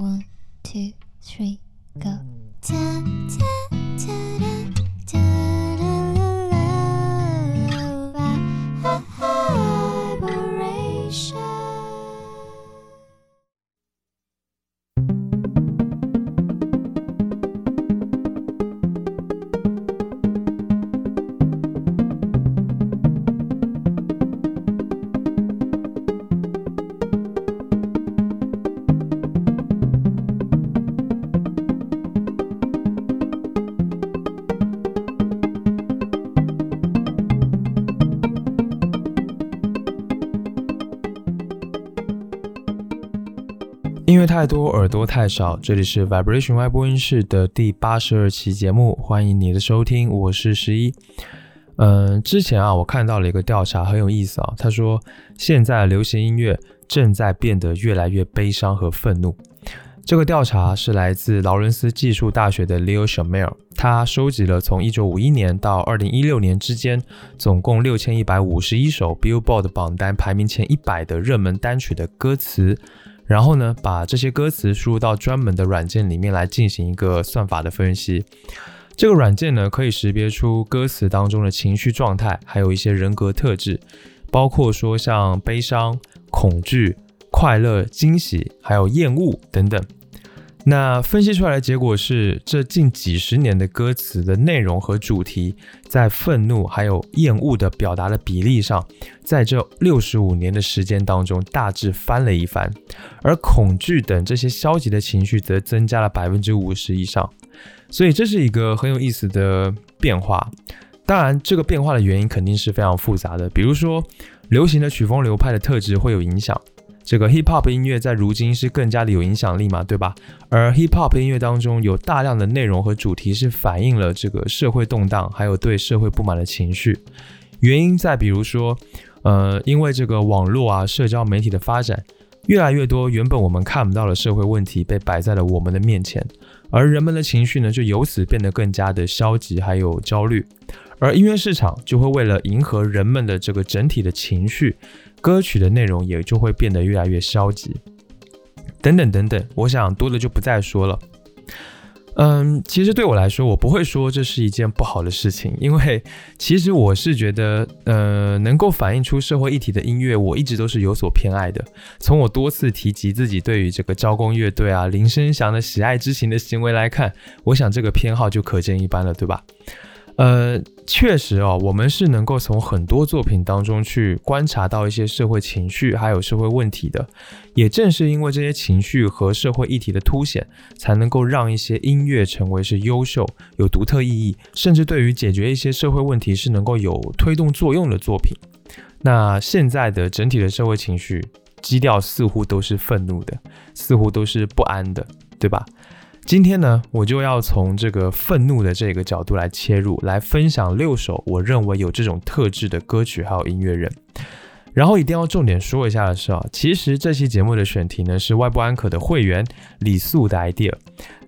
One, two, three, go. Ta ta ta 太多，耳朵太少。这里是 Vibration Y 播音室的第八十二期节目，欢迎你的收听，我是十一。嗯，之前啊，我看到了一个调查，很有意思啊。他说，现在流行音乐正在变得越来越悲伤和愤怒。这个调查是来自劳伦斯技术大学的 Leo Shamel，他收集了从一九五一年到二零一六年之间，总共六千一百五十一首 Billboard 榜单排名前一百的热门单曲的歌词。然后呢，把这些歌词输入到专门的软件里面来进行一个算法的分析。这个软件呢，可以识别出歌词当中的情绪状态，还有一些人格特质，包括说像悲伤、恐惧、快乐、惊喜，还有厌恶等等。那分析出来的结果是，这近几十年的歌词的内容和主题，在愤怒还有厌恶的表达的比例上，在这六十五年的时间当中大致翻了一番，而恐惧等这些消极的情绪则增加了百分之五十以上。所以这是一个很有意思的变化。当然，这个变化的原因肯定是非常复杂的，比如说流行的曲风流派的特质会有影响。这个 hip hop 音乐在如今是更加的有影响力嘛，对吧？而 hip hop 音乐当中有大量的内容和主题是反映了这个社会动荡，还有对社会不满的情绪。原因在比如说，呃，因为这个网络啊、社交媒体的发展，越来越多原本我们看不到的社会问题被摆在了我们的面前，而人们的情绪呢，就由此变得更加的消极，还有焦虑。而音乐市场就会为了迎合人们的这个整体的情绪。歌曲的内容也就会变得越来越消极，等等等等，我想多的就不再说了。嗯，其实对我来说，我不会说这是一件不好的事情，因为其实我是觉得，呃，能够反映出社会议题的音乐，我一直都是有所偏爱的。从我多次提及自己对于这个招工乐队啊、林声祥的喜爱之情的行为来看，我想这个偏好就可见一斑了，对吧？呃，确实哦，我们是能够从很多作品当中去观察到一些社会情绪，还有社会问题的。也正是因为这些情绪和社会议题的凸显，才能够让一些音乐成为是优秀、有独特意义，甚至对于解决一些社会问题是能够有推动作用的作品。那现在的整体的社会情绪基调似乎都是愤怒的，似乎都是不安的，对吧？今天呢，我就要从这个愤怒的这个角度来切入，来分享六首我认为有这种特质的歌曲还有音乐人。然后一定要重点说一下的是啊，其实这期节目的选题呢是外部安可的会员李素的 idea，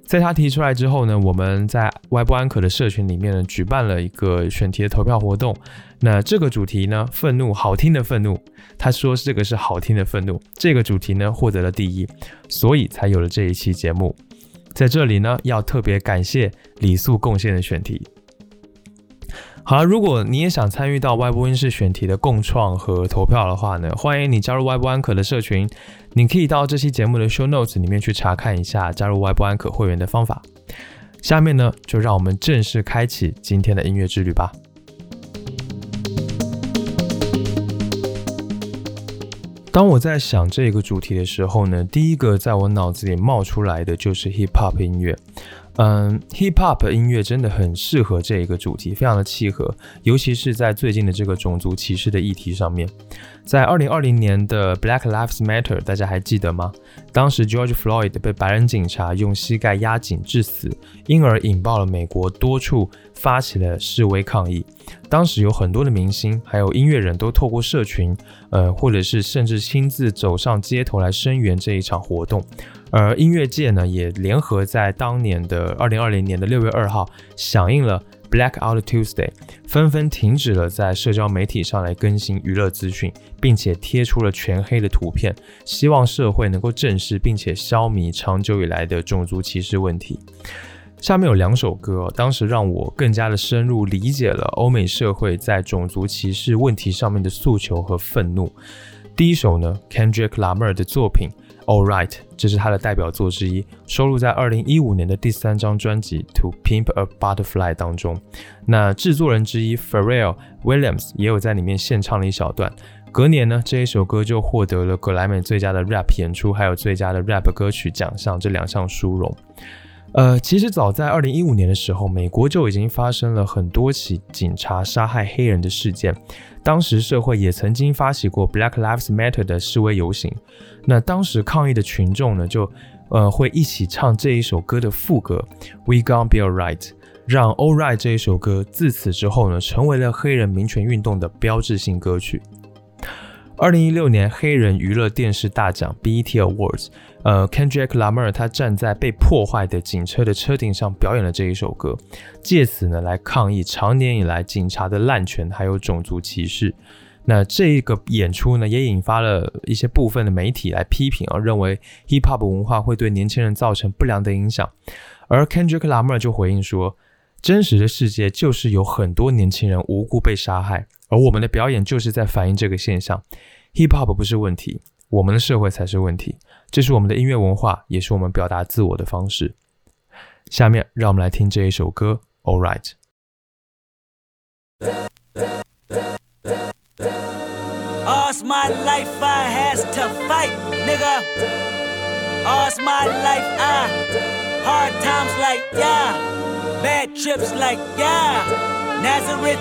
在他提出来之后呢，我们在外部安可的社群里面呢举办了一个选题的投票活动。那这个主题呢，愤怒，好听的愤怒，他说这个是好听的愤怒，这个主题呢获得了第一，所以才有了这一期节目。在这里呢，要特别感谢李素贡献的选题。好了，如果你也想参与到外部音室选题的共创和投票的话呢，欢迎你加入外部安可的社群。你可以到这期节目的 show notes 里面去查看一下加入外部安可会员的方法。下面呢，就让我们正式开启今天的音乐之旅吧。当我在想这个主题的时候呢，第一个在我脑子里冒出来的就是 hip hop 音乐。嗯，hip hop 音乐真的很适合这一个主题，非常的契合，尤其是在最近的这个种族歧视的议题上面。在二零二零年的 Black Lives Matter，大家还记得吗？当时 George Floyd 被白人警察用膝盖压紧致死，因而引爆了美国多处发起了示威抗议。当时有很多的明星还有音乐人都透过社群，呃，或者是甚至亲自走上街头来声援这一场活动。而音乐界呢，也联合在当年的二零二零年的六月二号，响应了 Blackout Tuesday，纷纷停止了在社交媒体上来更新娱乐资讯，并且贴出了全黑的图片，希望社会能够正视并且消弭长久以来的种族歧视问题。下面有两首歌，当时让我更加的深入理解了欧美社会在种族歧视问题上面的诉求和愤怒。第一首呢，Kendrick Lamar 的作品《All Right》，这是他的代表作之一，收录在二零一五年的第三张专辑《To Pimp a Butterfly》当中。那制作人之一 f a r r e l l Williams 也有在里面献唱了一小段。隔年呢，这一首歌就获得了格莱美最佳的 Rap 演出，还有最佳的 Rap 歌曲奖项这两项殊荣。呃，其实早在二零一五年的时候，美国就已经发生了很多起警察杀害黑人的事件。当时社会也曾经发起过 Black Lives Matter 的示威游行。那当时抗议的群众呢，就呃会一起唱这一首歌的副歌 We Gonna Be Alright，让 All Right 这一首歌自此之后呢，成为了黑人民权运动的标志性歌曲。二零一六年黑人娱乐电视大奖 BET Awards。呃，Kendrick Lamar 他站在被破坏的警车的车顶上表演了这一首歌，借此呢来抗议长年以来警察的滥权还有种族歧视。那这个演出呢也引发了一些部分的媒体来批评啊，认为 Hip Hop 文化会对年轻人造成不良的影响。而 Kendrick Lamar 就回应说，真实的世界就是有很多年轻人无辜被杀害，而我们的表演就是在反映这个现象。Hip Hop 不是问题，我们的社会才是问题。这是我们的音乐文化，也是我们表达自我的方式。下面让我们来听这一首歌《All Right》。All's my life I has to fight, nigga. All's my life I hard times like yeah, bad trips like yeah. Nazareth,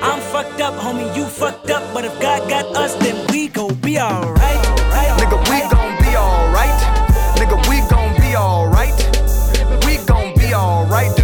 I'm fucked up, homie, you fucked up, but if God got us, then we gon' be alright. Nigga, we gon' be alright. Nigga, we gon' be alright. We gon' be alright.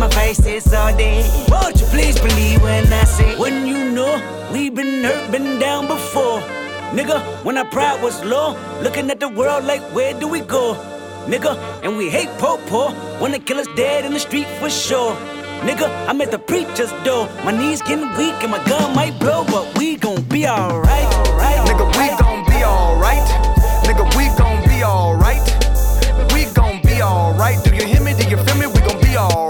My faces all day. Won't you please believe when I say, when you know we've been hurt, been down before. Nigga, when our pride was low, looking at the world like, where do we go? Nigga, and we hate po po, wanna kill us dead in the street for sure. Nigga, I'm at the preacher's door. My knees getting weak and my gun might blow, but we gon' be alright. Nigga, we gon' be alright. Nigga, we gon' be alright. We gon' be alright. Do you hear me? Do you feel me? We gon' be alright.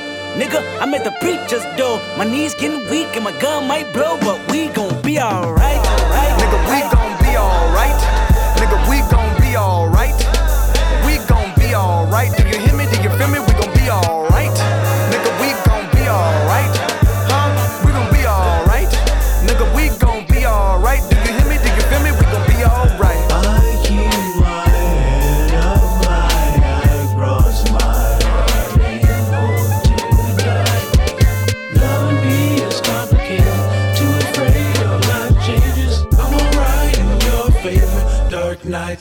Nigga, I'm at the preacher's door. My knees getting weak and my gun might blow, but we gon' be alright. Nigga, we gon' be alright. Nigga, we gon' be alright. We gon' be alright. Do you hear me? Do you feel me? We gon' be alright.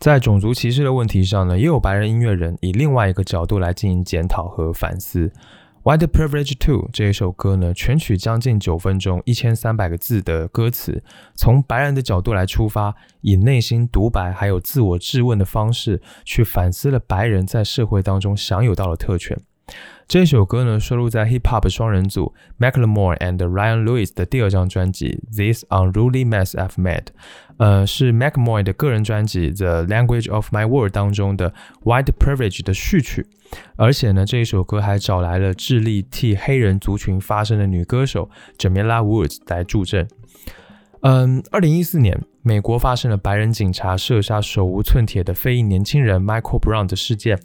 在种族歧视的问题上呢，也有白人音乐人以另外一个角度来进行检讨和反思。《White Privilege t o》这一首歌呢，全曲将近九分钟，一千三百个字的歌词，从白人的角度来出发，以内心独白还有自我质问的方式，去反思了白人在社会当中享有到的特权。这首歌呢，收录在 Hip Hop 双人组 Macklemore and Ryan Lewis 的第二张专辑《This Unruly Mess I've Made》，呃，是 Macklemore 的个人专辑《The Language of My World》当中的 White Privilege 的序曲。而且呢，这一首歌还找来了致力替黑人族群发声的女歌手 Jamila Woods 来助阵。嗯，二零一四年，美国发生了白人警察射杀手无寸铁的非裔年轻人 Michael Brown 的事件。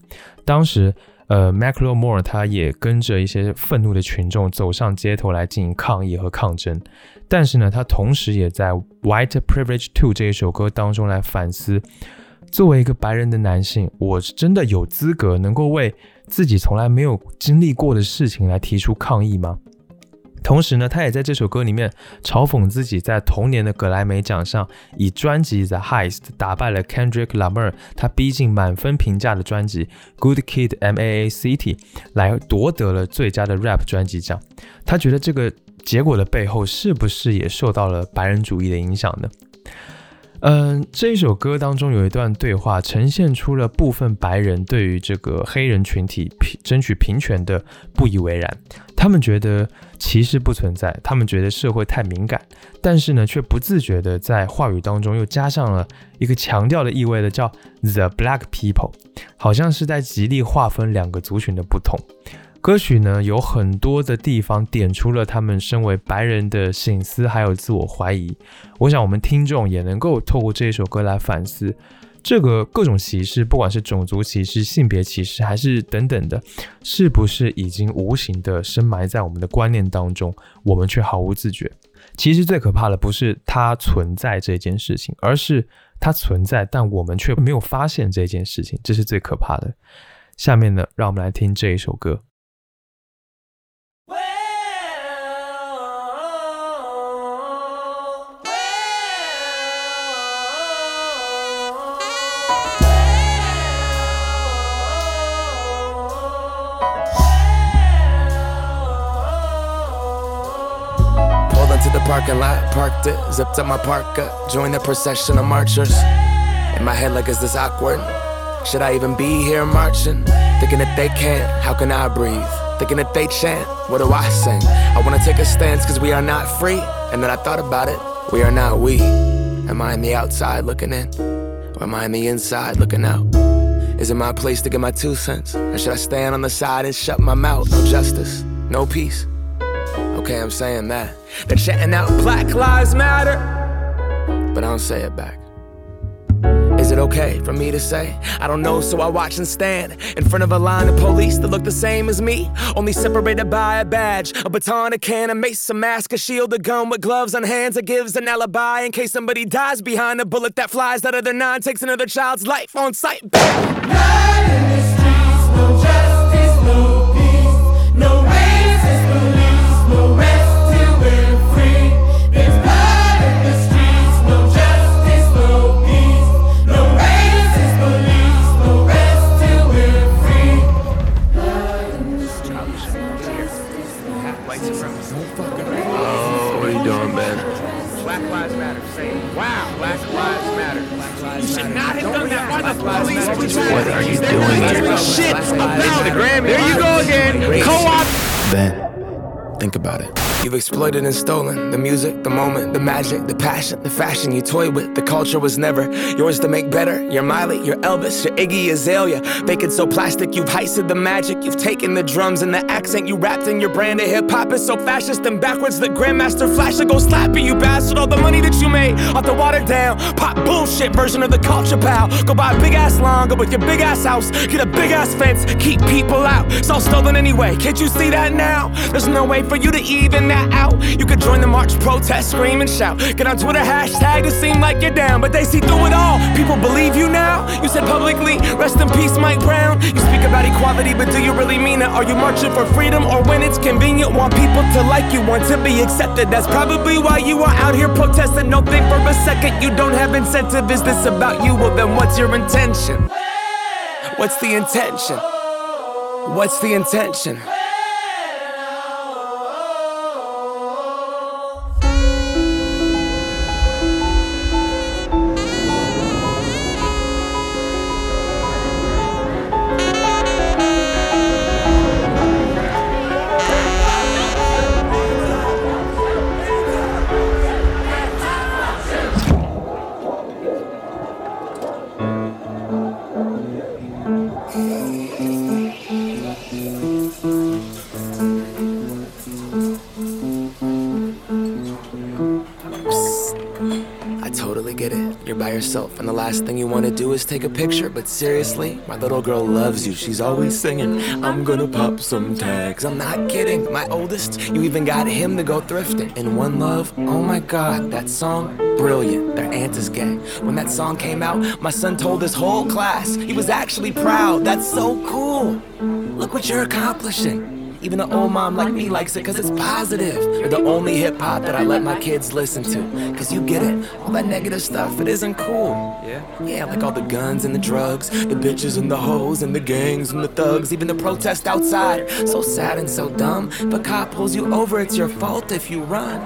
当时，呃 m a c l e Moore 他也跟着一些愤怒的群众走上街头来进行抗议和抗争。但是呢，他同时也在《White Privilege Two》这一首歌当中来反思：作为一个白人的男性，我是真的有资格能够为自己从来没有经历过的事情来提出抗议吗？同时呢，他也在这首歌里面嘲讽自己在同年的格莱美奖上以专辑《The Heist》打败了 Kendrick Lamar，他逼近满分评价的专辑《Good Kid M.A.A. City》来夺得了最佳的 Rap 专辑奖。他觉得这个结果的背后是不是也受到了白人主义的影响呢？嗯，这一首歌当中有一段对话，呈现出了部分白人对于这个黑人群体平争取平权的不以为然。他们觉得歧视不存在，他们觉得社会太敏感，但是呢，却不自觉的在话语当中又加上了一个强调的意味的叫 “the black people”，好像是在极力划分两个族群的不同。歌曲呢有很多的地方点出了他们身为白人的醒思，还有自我怀疑。我想我们听众也能够透过这一首歌来反思，这个各种歧视，不管是种族歧视、性别歧视，还是等等的，是不是已经无形的深埋在我们的观念当中，我们却毫无自觉？其实最可怕的不是它存在这件事情，而是它存在，但我们却没有发现这件事情，这是最可怕的。下面呢，让我们来听这一首歌。Parking lot, parked it, zipped up my parka, joined the procession of marchers. In my head, like, is this awkward? Should I even be here marching? Thinking that they can't, how can I breathe? Thinking that they chant, what do I sing? I wanna take a stance cause we are not free. And then I thought about it, we are not we. Am I on the outside looking in? Or am I on the inside looking out? Is it my place to get my two cents? Or should I stand on the side and shut my mouth? No justice, no peace. Okay, I'm saying that. They're chanting out Black Lives Matter, but I don't say it back. Is it okay for me to say? I don't know, so I watch and stand in front of a line of police that look the same as me, only separated by a badge, a baton, a can, a mace, a mask, a shield, a gun with gloves on hands that gives an alibi in case somebody dies behind a bullet that flies out of their nine, takes another child's life on sight. What are you They're doing not here? doing shit about it. There you go again. Co-op. Ben, think about it. You've exploited and stolen the music, the moment, the magic, the passion, the fashion you toy with. The culture was never yours to make better. Your Miley, your Elvis, your Iggy Azalea. Fake it so plastic, you've heisted the magic. You've taken the drums and the accent you wrapped in your brand of hip hop is so fascist and backwards that Grandmaster Flash will go slapping you bastard. All the money that you made off the watered down pop bullshit version of the culture pal. Go buy a big ass lawn, go with your big ass house, get a big ass fence, keep people out. It's all stolen anyway. Can't you see that now? There's no way for you to even out. You could join the march, protest, scream and shout. Get on Twitter, hashtag to seem like you're down, but they see through it all. People believe you now. You said publicly, rest in peace, Mike Brown. You speak about equality, but do you really mean it? Are you marching for freedom or when it's convenient? Want people to like you, want to be accepted. That's probably why you are out here protesting. Don't think for a second you don't have incentive. Is this about you? Well, then what's your intention? What's the intention? What's the intention? Last thing you want to do is take a picture. But seriously, my little girl loves you. She's always singing, I'm gonna pop some tags. I'm not kidding. My oldest, you even got him to go thrifting. In One Love, oh my god, that song, brilliant. Their aunt is gay. When that song came out, my son told his whole class he was actually proud. That's so cool. Look what you're accomplishing. Even an old mom like me likes it cause it's positive. You're the only hip hop that I let my kids listen to. Cause you get it. All that negative stuff, it isn't cool. Yeah? Yeah, like all the guns and the drugs, the bitches and the hoes and the gangs and the thugs, even the protest outside. So sad and so dumb. but cop pulls you over, it's your fault if you run.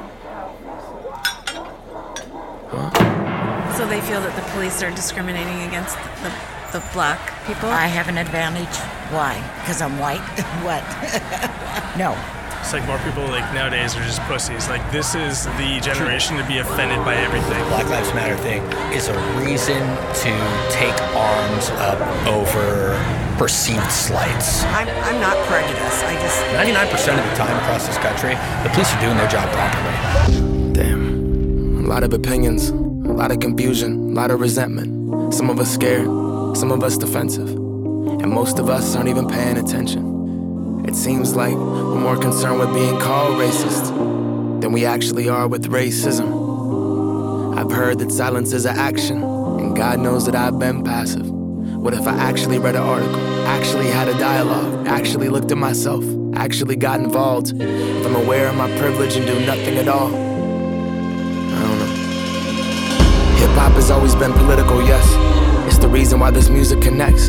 So they feel that the police are discriminating against the, the black people? I have an advantage. Why? Because I'm white? what? no. It's like more people like nowadays are just pussies. Like this is the generation to be offended by everything. Black Lives Matter thing is a reason to take arms up over perceived slights. I'm, I'm not prejudiced. I just. 99% of the time across this country, the police are doing their job properly. Damn. A lot of opinions, a lot of confusion, a lot of resentment. Some of us scared, some of us defensive, and most of us aren't even paying attention. It seems like we're more concerned with being called racist than we actually are with racism. I've heard that silence is an action, and God knows that I've been passive. What if I actually read an article, actually had a dialogue, actually looked at myself, actually got involved? If I'm aware of my privilege and do nothing at all? I don't know. Hip hop has always been political, yes. It's the reason why this music connects.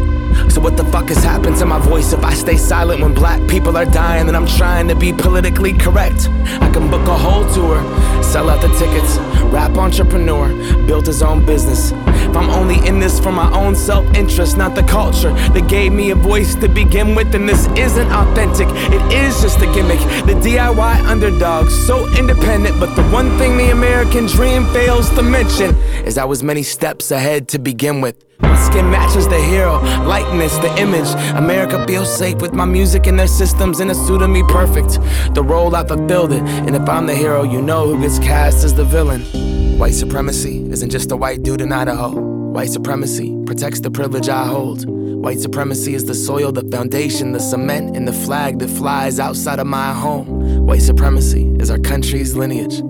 So what the fuck has happened to my voice if I stay silent when black people are dying and I'm trying to be politically correct? I can book a whole tour, sell out the tickets, rap entrepreneur, built his own business. I'm only in this for my own self-interest, not the culture that gave me a voice to begin with, And this isn't authentic. It is just a gimmick. The DIY underdog, so independent, but the one thing the American dream fails to mention is I was many steps ahead to begin with. My skin matches the hero, likeness, the image. America feels safe with my music and their systems, and it suited me perfect. The role I fulfilled it, and if I'm the hero, you know who gets cast as the villain. White supremacy isn't just a white dude in Idaho. White supremacy protects the privilege I hold. White supremacy is the soil, the foundation, the cement, and the flag that flies outside of my home. White supremacy is our country's lineage,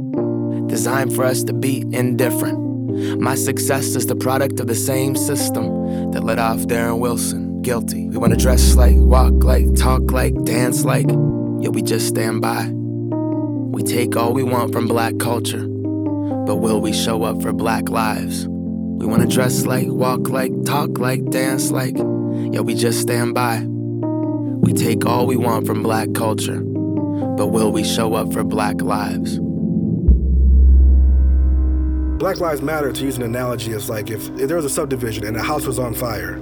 designed for us to be indifferent. My success is the product of the same system that let off Darren Wilson guilty. We wanna dress like, walk like, talk like, dance like, yet we just stand by. We take all we want from black culture, but will we show up for black lives? We wanna dress like, walk like, talk like, dance like, yet we just stand by. We take all we want from black culture, but will we show up for black lives? Black Lives Matter, to use an analogy, is like if, if there was a subdivision and a house was on fire,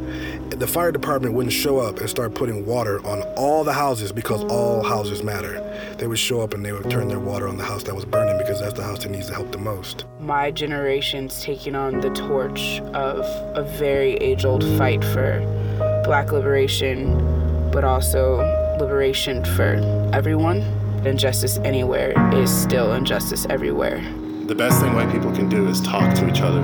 the fire department wouldn't show up and start putting water on all the houses because all houses matter. They would show up and they would turn their water on the house that was burning because that's the house that needs the help the most. My generation's taking on the torch of a very age old fight for black liberation, but also liberation for everyone. Injustice anywhere is still injustice everywhere. The best thing white people can do is talk to each other.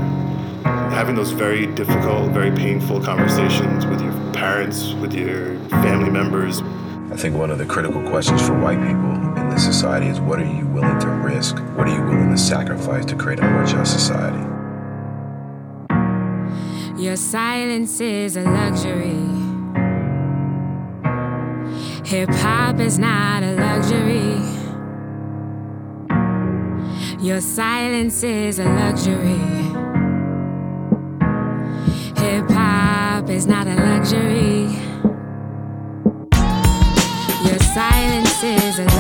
Having those very difficult, very painful conversations with your parents, with your family members. I think one of the critical questions for white people in this society is what are you willing to risk? What are you willing to sacrifice to create a more just society? Your silence is a luxury. Hip hop is not a luxury. Your silence is a luxury. Hip hop is not a luxury. Your silence is a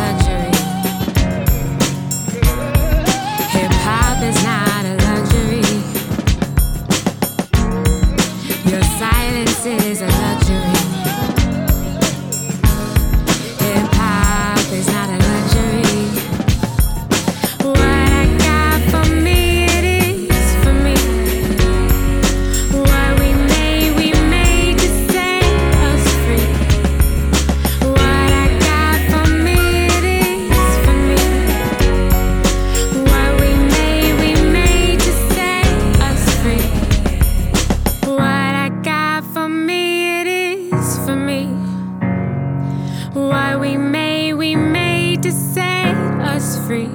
why we may we made to set us free.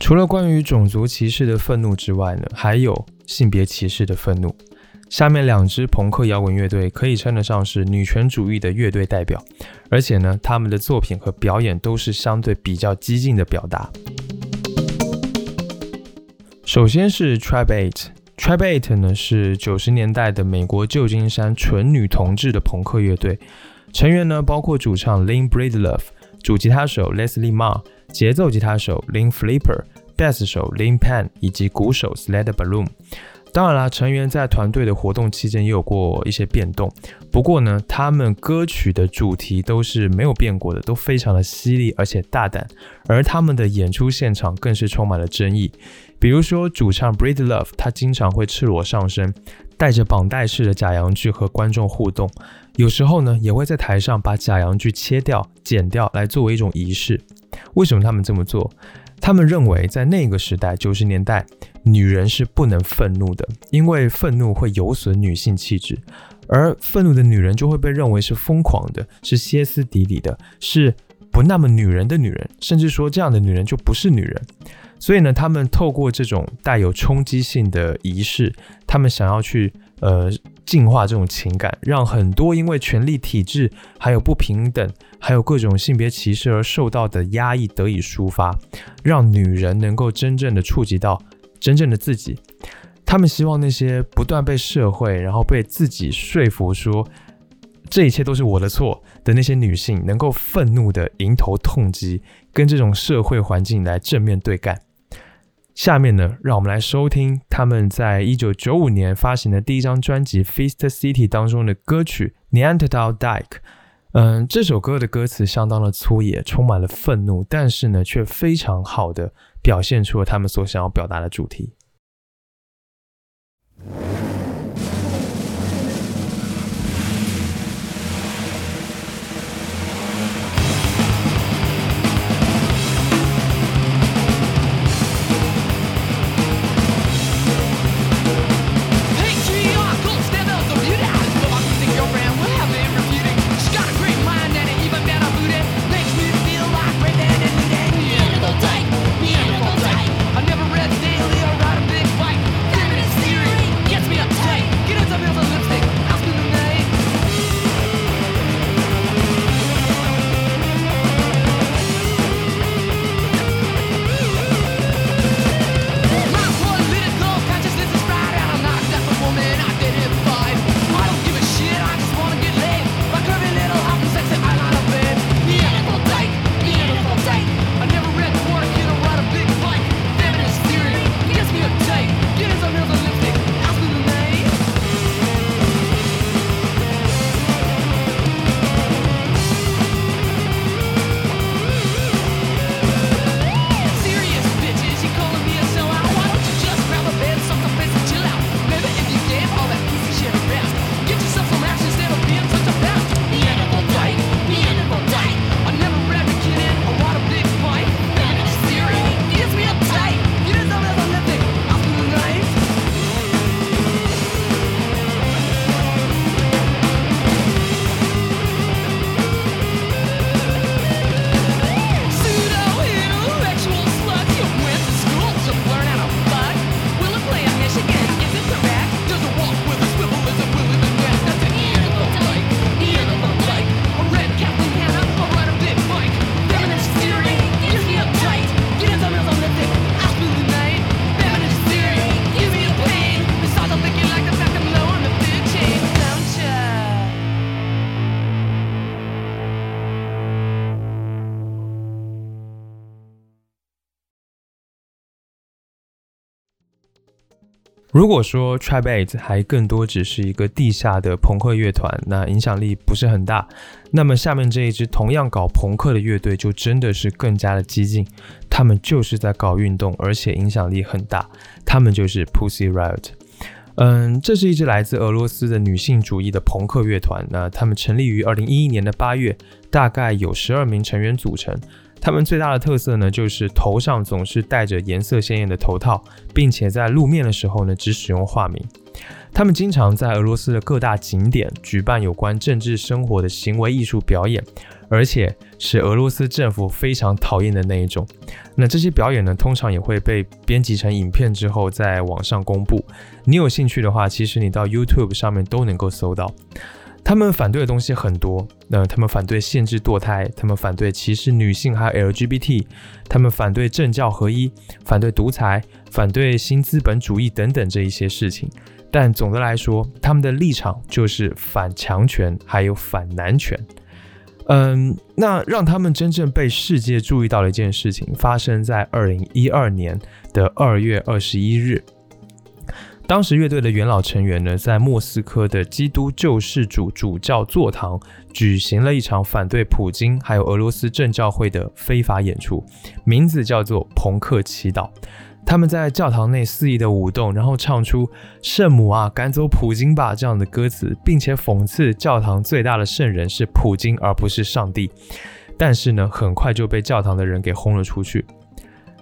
除了关于种族歧视的愤怒之外呢，还有性别歧视的愤怒。下面两支朋克摇滚乐队可以称得上是女权主义的乐队代表，而且呢，他们的作品和表演都是相对比较激进的表达。首先是 tribeat tribeat 呢是九十年代的美国旧金山纯女同志的朋克乐队，成员呢包括主唱 Lynn Breedlove、主吉他手 Leslie Ma、节奏吉他手 Lynn Flipper、贝斯手 Lynn Pan 以及鼓手 Sled Balloon。当然啦，成员在团队的活动期间也有过一些变动。不过呢，他们歌曲的主题都是没有变过的，都非常的犀利而且大胆。而他们的演出现场更是充满了争议。比如说，主唱 Breed Love，他经常会赤裸上身，带着绑带式的假阳具和观众互动。有时候呢，也会在台上把假阳具切掉、剪掉，来作为一种仪式。为什么他们这么做？他们认为，在那个时代，九十年代，女人是不能愤怒的，因为愤怒会有损女性气质，而愤怒的女人就会被认为是疯狂的，是歇斯底里的，是不那么女人的女人，甚至说这样的女人就不是女人。所以呢，他们透过这种带有冲击性的仪式，他们想要去呃净化这种情感，让很多因为权力体制、还有不平等、还有各种性别歧视而受到的压抑得以抒发，让女人能够真正的触及到真正的自己。他们希望那些不断被社会然后被自己说服说这一切都是我的错的那些女性，能够愤怒的迎头痛击，跟这种社会环境来正面对干。下面呢，让我们来收听他们在一九九五年发行的第一张专辑《Feast City》当中的歌曲《Neanderthal Dike》。嗯，这首歌的歌词相当的粗野，充满了愤怒，但是呢，却非常好的表现出了他们所想要表达的主题。如果说 Tribe8 还更多只是一个地下的朋克乐团，那影响力不是很大，那么下面这一支同样搞朋克的乐队就真的是更加的激进，他们就是在搞运动，而且影响力很大，他们就是 Pussy Riot。嗯，这是一支来自俄罗斯的女性主义的朋克乐团。那他们成立于二零一一年的八月，大概有十二名成员组成。他们最大的特色呢，就是头上总是戴着颜色鲜艳的头套，并且在露面的时候呢，只使用化名。他们经常在俄罗斯的各大景点举办有关政治生活的行为艺术表演，而且是俄罗斯政府非常讨厌的那一种。那这些表演呢，通常也会被编辑成影片之后在网上公布。你有兴趣的话，其实你到 YouTube 上面都能够搜到。他们反对的东西很多，那他们反对限制堕胎，他们反对歧视女性还有 LGBT，他们反对政教合一，反对独裁，反对新资本主义等等这一些事情。但总的来说，他们的立场就是反强权，还有反男权。嗯，那让他们真正被世界注意到的一件事情，发生在二零一二年的二月二十一日。当时乐队的元老成员呢，在莫斯科的基督救世主主教座堂举行了一场反对普京还有俄罗斯正教会的非法演出，名字叫做《朋克祈祷》。他们在教堂内肆意的舞动，然后唱出“圣母啊，赶走普京吧”这样的歌词，并且讽刺教堂最大的圣人是普京而不是上帝。但是呢，很快就被教堂的人给轰了出去。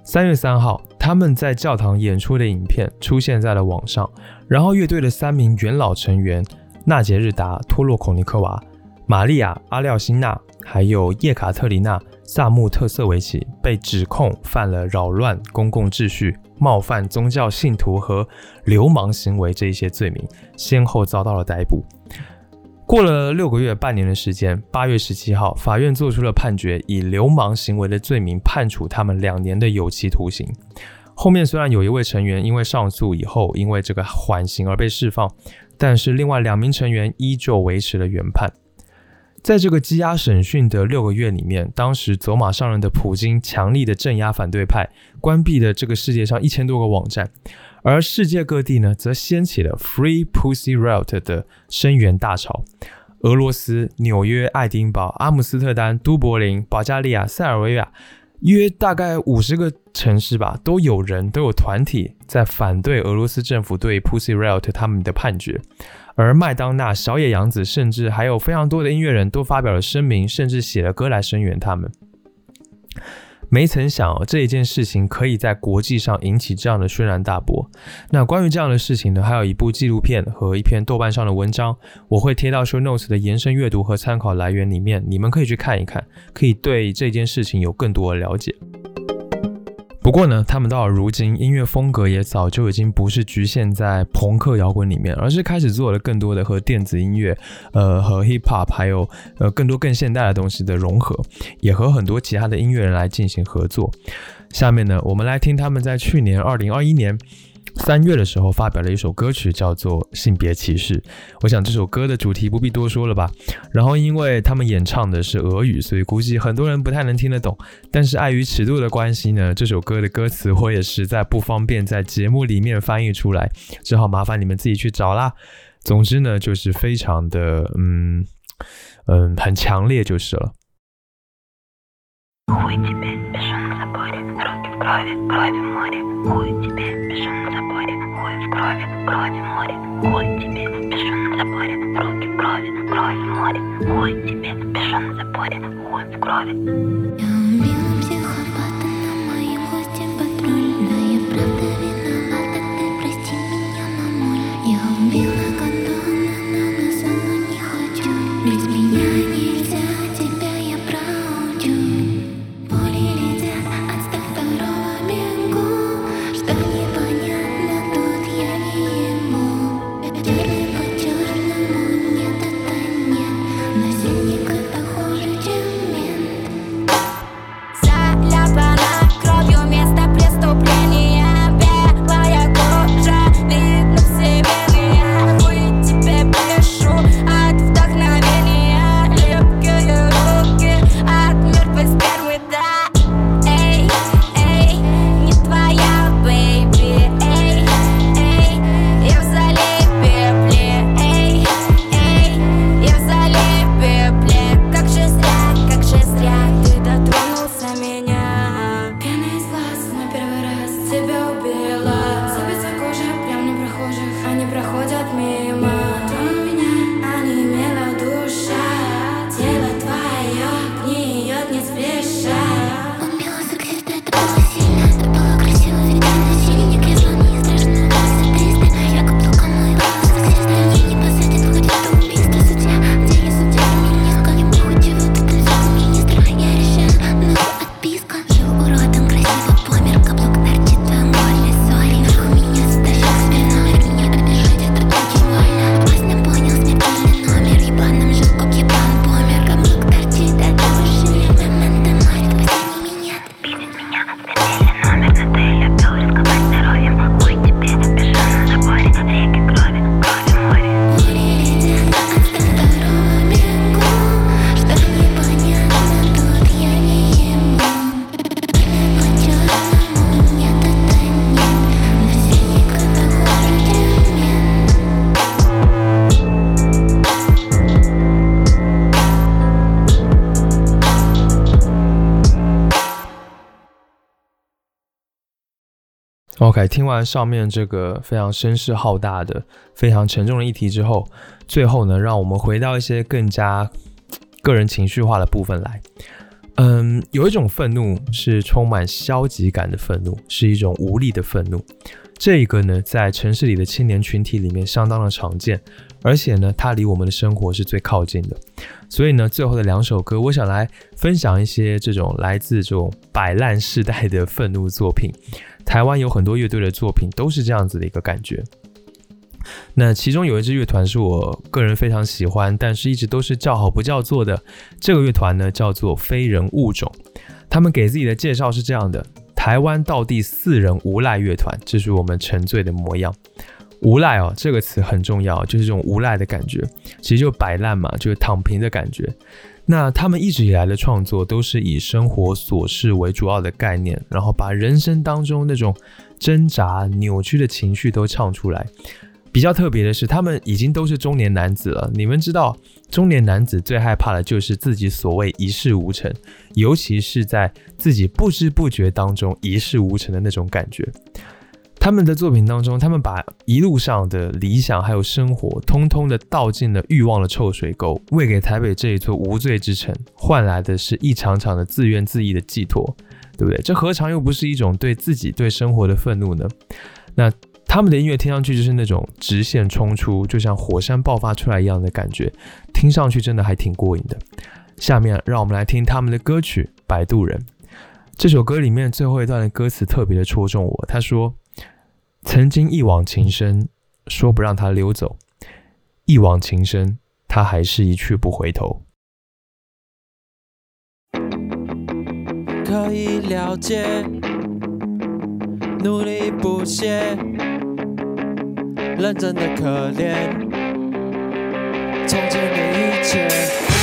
三月三号，他们在教堂演出的影片出现在了网上，然后乐队的三名元老成员纳杰日达、托洛孔尼科娃、玛利亚·阿廖辛娜，还有叶卡特琳娜·萨穆特瑟维奇被指控犯了扰乱公共秩序、冒犯宗教信徒和流氓行为这一些罪名，先后遭到了逮捕。过了六个月、半年的时间，八月十七号，法院做出了判决，以流氓行为的罪名判处他们两年的有期徒刑。后面虽然有一位成员因为上诉以后，因为这个缓刑而被释放，但是另外两名成员依旧维持了原判。在这个羁押审讯的六个月里面，当时走马上任的普京强力的镇压反对派，关闭了这个世界上一千多个网站，而世界各地呢，则掀起了 Free Pussy Riot 的声援大潮。俄罗斯、纽约、爱丁堡、阿姆斯特丹、都柏林、保加利亚、塞尔维亚，约大概五十个城市吧，都有人都有团体在反对俄罗斯政府对 Pussy Riot 他们的判决。而麦当娜、小野洋子，甚至还有非常多的音乐人都发表了声明，甚至写了歌来声援他们。没曾想、这一件事情可以在国际上引起这样的轩然大波。那关于这样的事情呢，还有一部纪录片和一篇豆瓣上的文章，我会贴到 show notes 的延伸阅读和参考来源里面，你们可以去看一看，可以对这件事情有更多的了解。不过呢，他们到了如今，音乐风格也早就已经不是局限在朋克摇滚里面，而是开始做了更多的和电子音乐、呃和 hip hop 还有呃更多更现代的东西的融合，也和很多其他的音乐人来进行合作。下面呢，我们来听他们在去年二零二一年。三月的时候发表了一首歌曲，叫做《性别歧视》。我想这首歌的主题不必多说了吧。然后因为他们演唱的是俄语，所以估计很多人不太能听得懂。但是碍于尺度的关系呢，这首歌的歌词我也实在不方便在节目里面翻译出来，只好麻烦你们自己去找啦。总之呢，就是非常的嗯嗯很强烈就是了。В крови, крови море. Хуй тебе, пешон на заборе, хуй в крови, крови море. Хуй тебе, пешон на заборе, руки в крови, крови море. Хуй тебе, пешон на заборе, хуй в крови. OK，听完上面这个非常声势浩大的、非常沉重的议题之后，最后呢，让我们回到一些更加个人情绪化的部分来。嗯，有一种愤怒是充满消极感的愤怒，是一种无力的愤怒。这一个呢，在城市里的青年群体里面相当的常见，而且呢，它离我们的生活是最靠近的。所以呢，最后的两首歌，我想来分享一些这种来自这种摆烂时代的愤怒作品。台湾有很多乐队的作品都是这样子的一个感觉。那其中有一支乐团是我个人非常喜欢，但是一直都是叫好不叫座的。这个乐团呢叫做非人物种，他们给自己的介绍是这样的：台湾道地四人无赖乐团，这是我们沉醉的模样。无赖哦，这个词很重要，就是这种无赖的感觉，其实就摆烂嘛，就是躺平的感觉。那他们一直以来的创作都是以生活琐事为主要的概念，然后把人生当中那种挣扎、扭曲的情绪都唱出来。比较特别的是，他们已经都是中年男子了。你们知道，中年男子最害怕的就是自己所谓一事无成，尤其是在自己不知不觉当中一事无成的那种感觉。他们的作品当中，他们把一路上的理想还有生活，通通的倒进了欲望的臭水沟，喂给台北这一座无罪之城，换来的是一场场的自怨自艾的寄托，对不对？这何尝又不是一种对自己、对生活的愤怒呢？那他们的音乐听上去就是那种直线冲出，就像火山爆发出来一样的感觉，听上去真的还挺过瘾的。下面让我们来听他们的歌曲《摆渡人》。这首歌里面最后一段的歌词特别的戳中我，他说。曾经一往情深，说不让他溜走，一往情深，他还是一去不回头。可以了解，努力不懈，认真的可怜，从前的一切。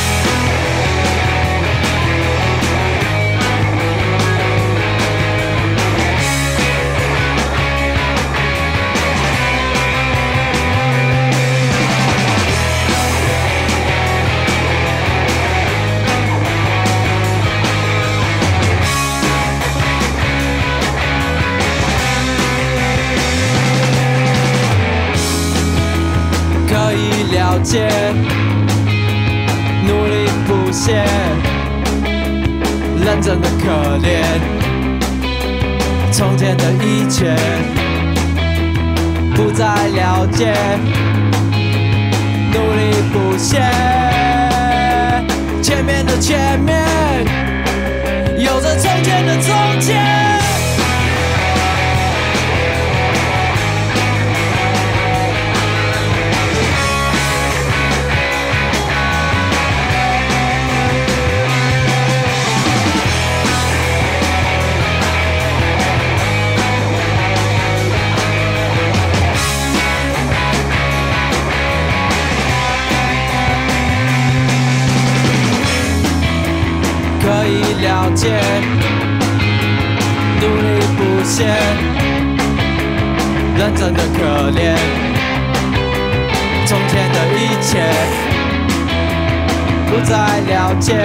了解，努力不懈，认真的可怜，从前的一切不再了解，努力不懈，前面的前面有着从前的从前。了解，努力不懈，认真的可怜，从前的一切不再了解，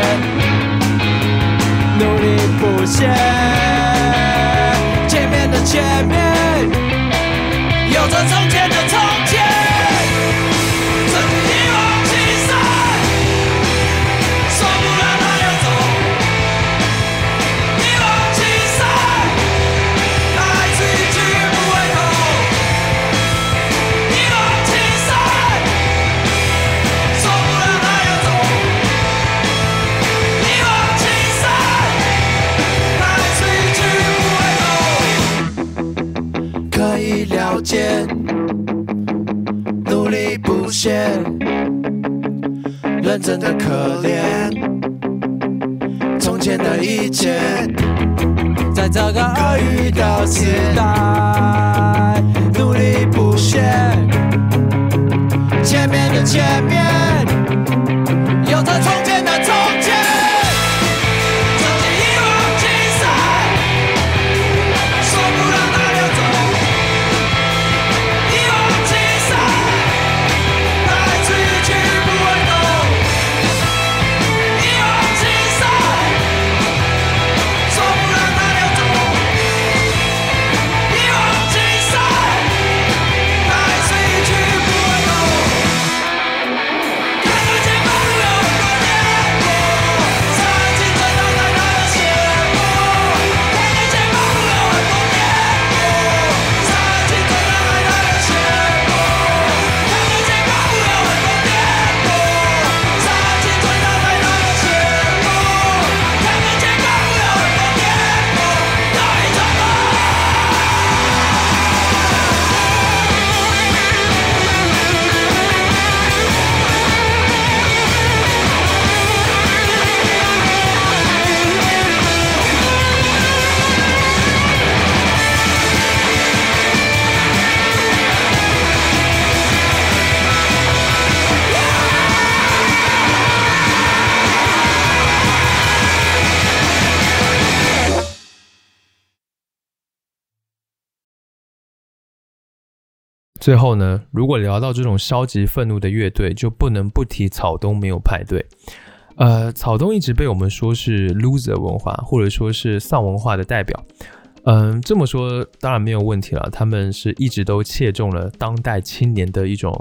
努力不懈，前面的前面有着从前的从真的可怜。从前的一切，在这个恶语的时代，努力不懈，前面的前面最后呢，如果聊到这种消极愤怒的乐队，就不能不提草东没有派对。呃，草东一直被我们说是 loser 文化，或者说是丧文化的代表。嗯，这么说当然没有问题了。他们是一直都切中了当代青年的一种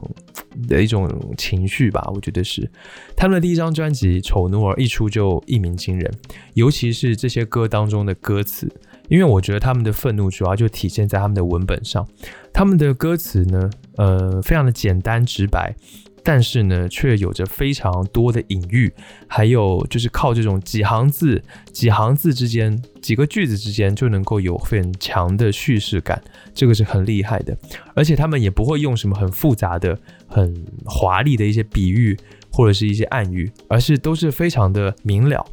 的一种情绪吧，我觉得是。他们的第一张专辑《丑奴儿》一出就一鸣惊人，尤其是这些歌当中的歌词，因为我觉得他们的愤怒主要就体现在他们的文本上。他们的歌词呢，呃，非常的简单直白。但是呢，却有着非常多的隐喻，还有就是靠这种几行字、几行字之间、几个句子之间，就能够有很强的叙事感，这个是很厉害的。而且他们也不会用什么很复杂的、很华丽的一些比喻或者是一些暗喻，而是都是非常的明了。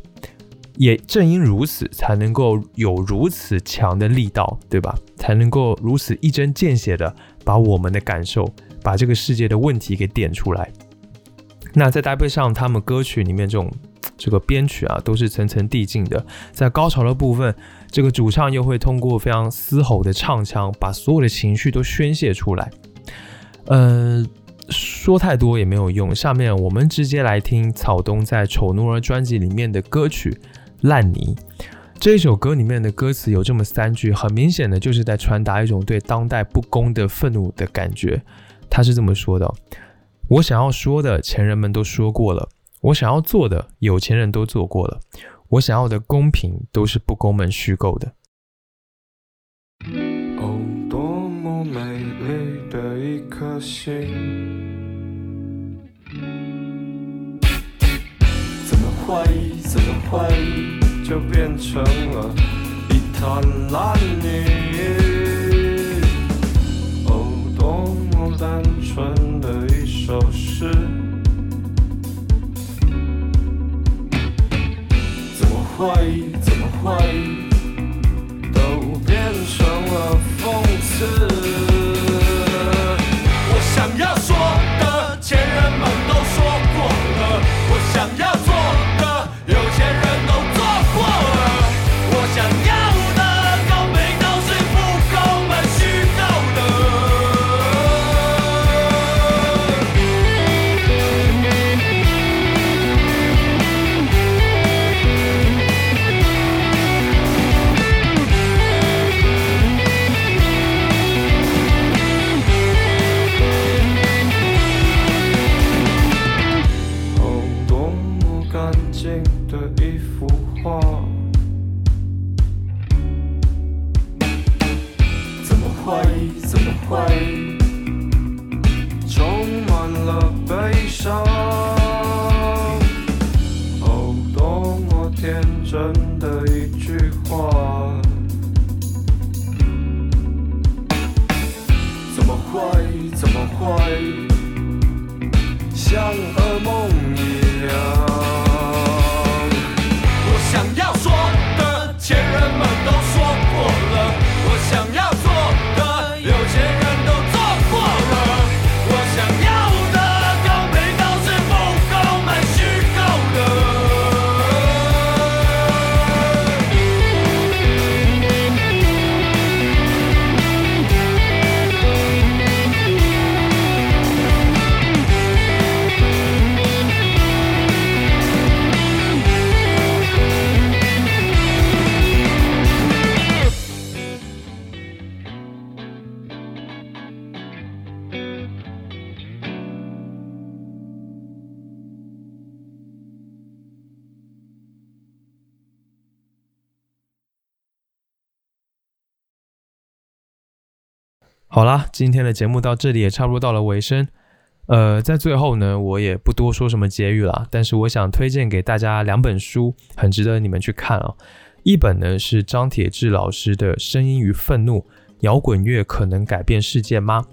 也正因如此，才能够有如此强的力道，对吧？才能够如此一针见血的把我们的感受。把这个世界的问题给点出来，那再搭配上他们歌曲里面这种这个编曲啊，都是层层递进的。在高潮的部分，这个主唱又会通过非常嘶吼的唱腔，把所有的情绪都宣泄出来。呃，说太多也没有用，下面我们直接来听草东在《丑奴儿》专辑里面的歌曲《烂泥》。这一首歌里面的歌词有这么三句，很明显的就是在传达一种对当代不公的愤怒的感觉。他是这么说的：“我想要说的，前人们都说过了；我想要做的，有钱人都做过了；我想要的公平，都是不公们虚构的。”哦，多么美丽的一颗心，会，怎么会就变成了一滩烂泥？哦，多么单纯的一首诗，怎么会，怎么会，都变成了讽刺？好啦，今天的节目到这里也差不多到了尾声。呃，在最后呢，我也不多说什么结语了，但是我想推荐给大家两本书，很值得你们去看啊。一本呢是张铁志老师的《声音与愤怒：摇滚乐可能改变世界吗》。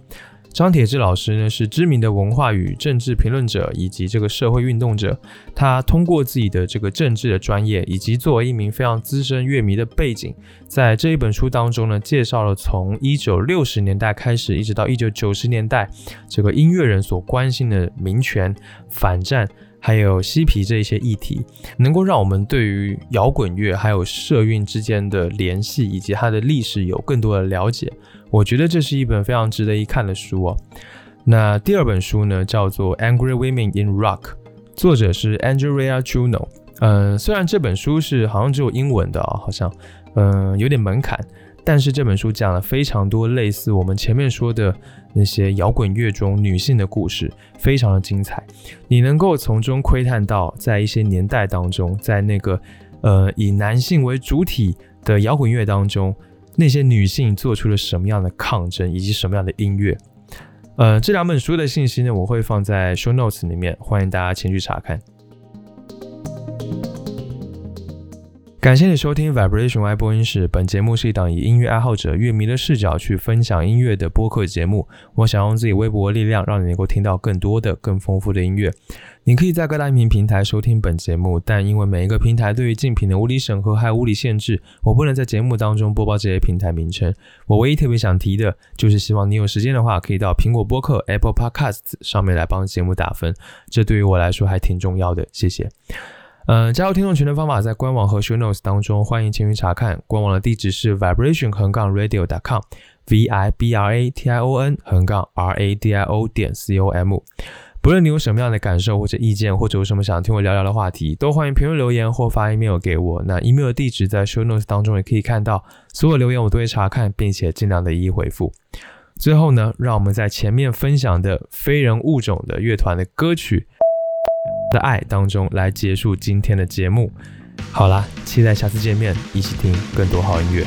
张铁志老师呢是知名的文化与政治评论者以及这个社会运动者，他通过自己的这个政治的专业以及作为一名非常资深乐迷的背景，在这一本书当中呢，介绍了从一九六十年代开始一直到一九九十年代这个音乐人所关心的民权、反战还有嬉皮这一些议题，能够让我们对于摇滚乐还有社运之间的联系以及它的历史有更多的了解。我觉得这是一本非常值得一看的书哦。那第二本书呢，叫做《Angry Women in Rock》，作者是 Andrea Juno。嗯，虽然这本书是好像只有英文的啊、好像嗯有点门槛，但是这本书讲了非常多类似我们前面说的那些摇滚乐中女性的故事，非常的精彩。你能够从中窥探到，在一些年代当中，在那个呃以男性为主体的摇滚乐当中，那些女性做出了什么样的抗争，以及什么样的音乐。呃，这两本书的信息呢，我会放在 show notes 里面，欢迎大家前去查看。感谢你收听 Vibration Y 播音室。本节目是一档以音乐爱好者、乐迷的视角去分享音乐的播客节目。我想用自己微薄的力量，让你能够听到更多的、更丰富的音乐。你可以在各大音频平台收听本节目，但因为每一个平台对于竞品的物理审核还有物理限制，我不能在节目当中播报这些平台名称。我唯一特别想提的，就是希望你有时间的话，可以到苹果播客 Apple Podcasts 上面来帮节目打分，这对于我来说还挺重要的。谢谢。呃，加入听众群的方法在官网和 show notes 当中，欢迎前去查看。官网的地址是 vibration 横杠 radio dot com，v i b r a t i o n 横杠 r a d i o 点 c o m。不论你有什么样的感受或者意见，或者有什么想听我聊聊的话题，都欢迎评论留言或发 email 给我。那 email 的地址在 show notes 当中也可以看到。所有留言我都会查看，并且尽量的一一回复。最后呢，让我们在前面分享的非人物种的乐团的歌曲的爱当中来结束今天的节目。好啦，期待下次见面，一起听更多好音乐。